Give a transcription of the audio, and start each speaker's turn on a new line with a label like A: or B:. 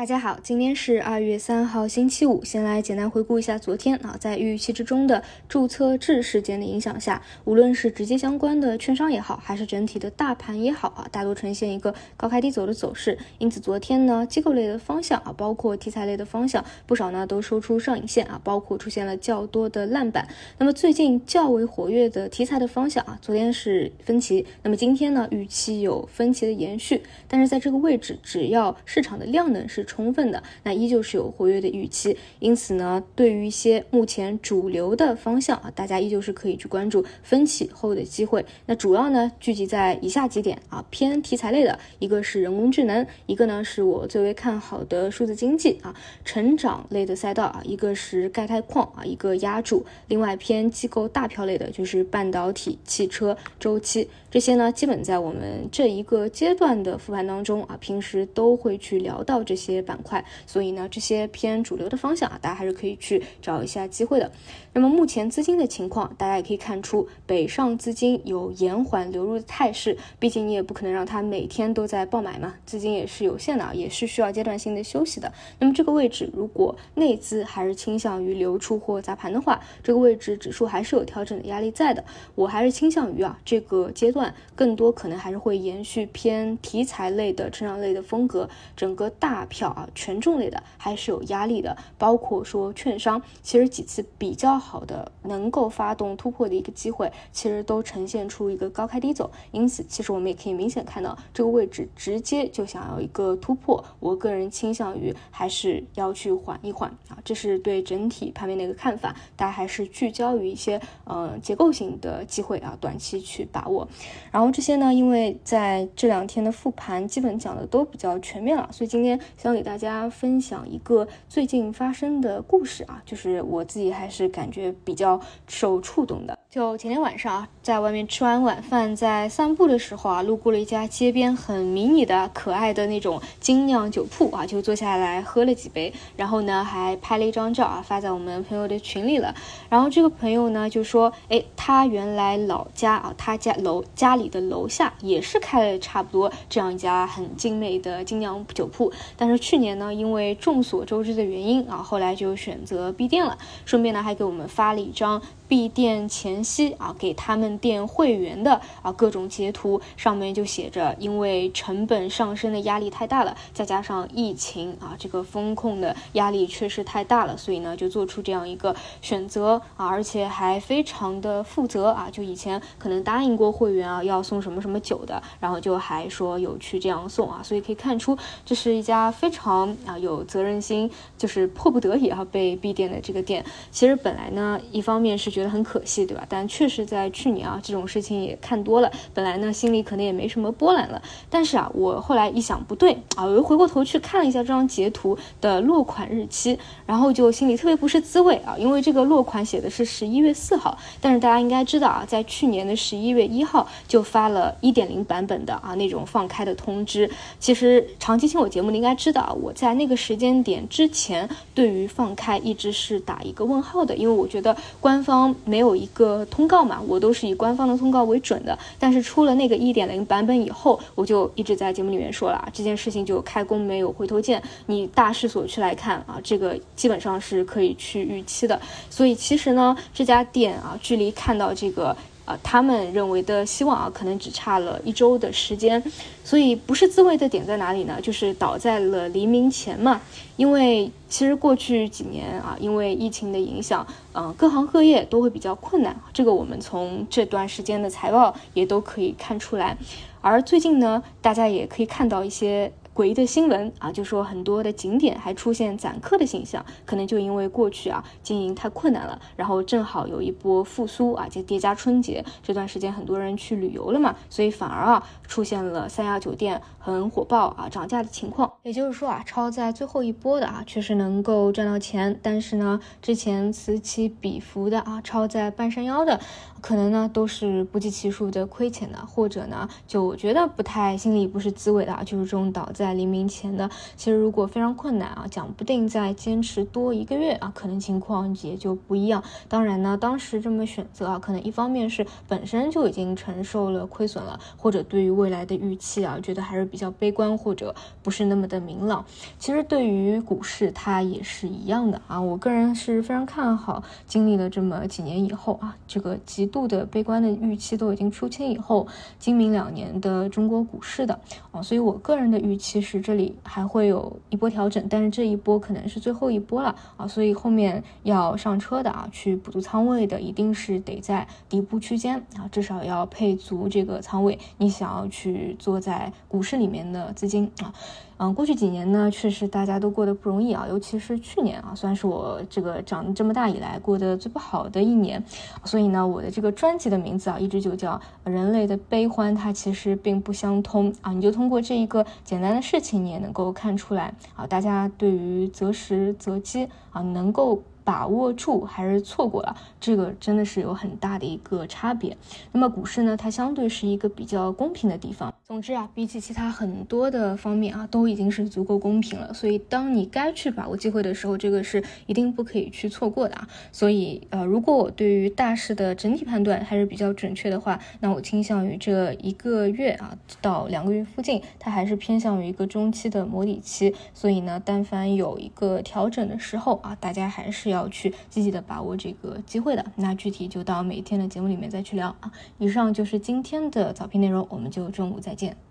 A: 大家好，今天是二月三号，星期五。先来简单回顾一下昨天啊，在预期之中的注册制事件的影响下，无论是直接相关的券商也好，还是整体的大盘也好啊，大多呈现一个高开低走的走势。因此，昨天呢，机构类的方向啊，包括题材类的方向，不少呢都收出上影线啊，包括出现了较多的烂板。那么最近较为活跃的题材的方向啊，昨天是分歧，那么今天呢，预期有分歧的延续，但是在这个位置，只要市场的量能是。充分的，那依旧是有活跃的预期，因此呢，对于一些目前主流的方向啊，大家依旧是可以去关注分歧后的机会。那主要呢聚集在以下几点啊，偏题材类的，一个是人工智能，一个呢是我最为看好的数字经济啊，成长类的赛道啊，一个是钙钛矿啊，一个压住，另外偏机构大票类的就是半导体、汽车、周期这些呢，基本在我们这一个阶段的复盘当中啊，平时都会去聊到这些。板块，所以呢，这些偏主流的方向啊，大家还是可以去找一下机会的。那么目前资金的情况，大家也可以看出，北上资金有延缓流入的态势。毕竟你也不可能让它每天都在爆买嘛，资金也是有限的，也是需要阶段性的休息的。那么这个位置，如果内资还是倾向于流出或砸盘的话，这个位置指数还是有调整的压力在的。我还是倾向于啊，这个阶段更多可能还是会延续偏题材类的成长类的风格，整个大票啊权重类的还是有压力的，包括说券商，其实几次比较。好的，能够发动突破的一个机会，其实都呈现出一个高开低走，因此其实我们也可以明显看到这个位置直接就想要一个突破，我个人倾向于还是要去缓一缓啊，这是对整体盘面的一个看法，大家还是聚焦于一些嗯结构性的机会啊，短期去把握。然后这些呢，因为在这两天的复盘基本讲的都比较全面了，所以今天要给大家分享一个最近发生的故事啊，就是我自己还是感。觉比较受触动的，就前天晚上啊，在外面吃完晚饭，在散步的时候啊，路过了一家街边很迷你的可爱的那种精酿酒铺啊，就坐下来喝了几杯，然后呢还拍了一张照啊，发在我们朋友的群里了。然后这个朋友呢就说，哎，他原来老家啊，他家楼家里的楼下也是开了差不多这样一家很精美的精酿酒铺，但是去年呢，因为众所周知的原因啊，后来就选择闭店了。顺便呢还给我们。发了一张。闭店前夕啊，给他们店会员的啊各种截图，上面就写着，因为成本上升的压力太大了，再加上疫情啊，这个风控的压力确实太大了，所以呢就做出这样一个选择啊，而且还非常的负责啊，就以前可能答应过会员啊要送什么什么酒的，然后就还说有去这样送啊，所以可以看出这是一家非常啊有责任心，就是迫不得已啊被闭店的这个店。其实本来呢，一方面是觉。觉得很可惜，对吧？但确实在去年啊，这种事情也看多了，本来呢心里可能也没什么波澜了。但是啊，我后来一想不对啊，我又回过头去看了一下这张截图的落款日期，然后就心里特别不是滋味啊，因为这个落款写的是十一月四号，但是大家应该知道啊，在去年的十一月一号就发了一点零版本的啊那种放开的通知。其实长期听我节目的应该知道，我在那个时间点之前对于放开一直是打一个问号的，因为我觉得官方。没有一个通告嘛，我都是以官方的通告为准的。但是出了那个一点零版本以后，我就一直在节目里面说了，这件事情就开工没有回头箭。你大势所趋来看啊，这个基本上是可以去预期的。所以其实呢，这家店啊，距离看到这个。啊他们认为的希望啊，可能只差了一周的时间，所以不是自卫的点在哪里呢？就是倒在了黎明前嘛。因为其实过去几年啊，因为疫情的影响，嗯，各行各业都会比较困难，这个我们从这段时间的财报也都可以看出来。而最近呢，大家也可以看到一些。诡异的新闻啊，就说很多的景点还出现攒客的现象，可能就因为过去啊经营太困难了，然后正好有一波复苏啊，就叠加春节这段时间很多人去旅游了嘛，所以反而啊出现了三亚酒店很火爆啊涨价的情况。也就是说啊，超在最后一波的啊确实能够赚到钱，但是呢之前此起彼伏的啊超在半山腰的，可能呢都是不计其数的亏钱的，或者呢就觉得不太心里不是滋味的啊，就是这种倒在。在黎明前的。其实如果非常困难啊，讲不定再坚持多一个月啊，可能情况也就不一样。当然呢，当时这么选择啊，可能一方面是本身就已经承受了亏损了，或者对于未来的预期啊，觉得还是比较悲观或者不是那么的明朗。其实对于股市，它也是一样的啊。我个人是非常看好，经历了这么几年以后啊，这个极度的悲观的预期都已经出清以后，今明两年的中国股市的啊，所以我个人的预期其实这里还会有一波调整，但是这一波可能是最后一波了啊，所以后面要上车的啊，去补足仓位的，一定是得在底部区间啊，至少要配足这个仓位，你想要去做在股市里面的资金啊。嗯，过去几年呢，确实大家都过得不容易啊，尤其是去年啊，算是我这个长这么大以来过得最不好的一年。所以呢，我的这个专辑的名字啊，一直就叫《人类的悲欢》，它其实并不相通啊。你就通过这一个简单的事情，你也能够看出来啊，大家对于择时择机啊，能够。把握住还是错过了，这个真的是有很大的一个差别。那么股市呢，它相对是一个比较公平的地方。总之啊，比起其他很多的方面啊，都已经是足够公平了。所以当你该去把握机会的时候，这个是一定不可以去错过的啊。所以呃，如果我对于大势的整体判断还是比较准确的话，那我倾向于这一个月啊到两个月附近，它还是偏向于一个中期的模拟期。所以呢，但凡有一个调整的时候啊，大家还是。要去积极的把握这个机会的，那具体就到每天的节目里面再去聊啊。以上就是今天的早评内容，我们就中午再见。